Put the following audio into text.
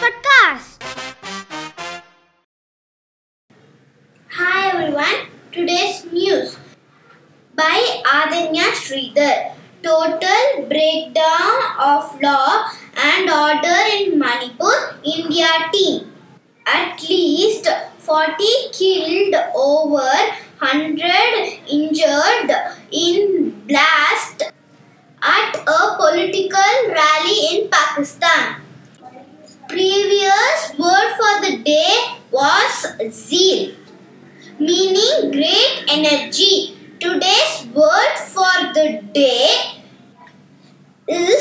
Podcast. Hi everyone. Today's news by Aadhanya Sreedhar. Total breakdown of law and order in Manipur, India team. At least 40 killed, over 100 injured in a political rally in Pakistan. Previous word for the day was zeal, meaning great energy. Today's word for the day is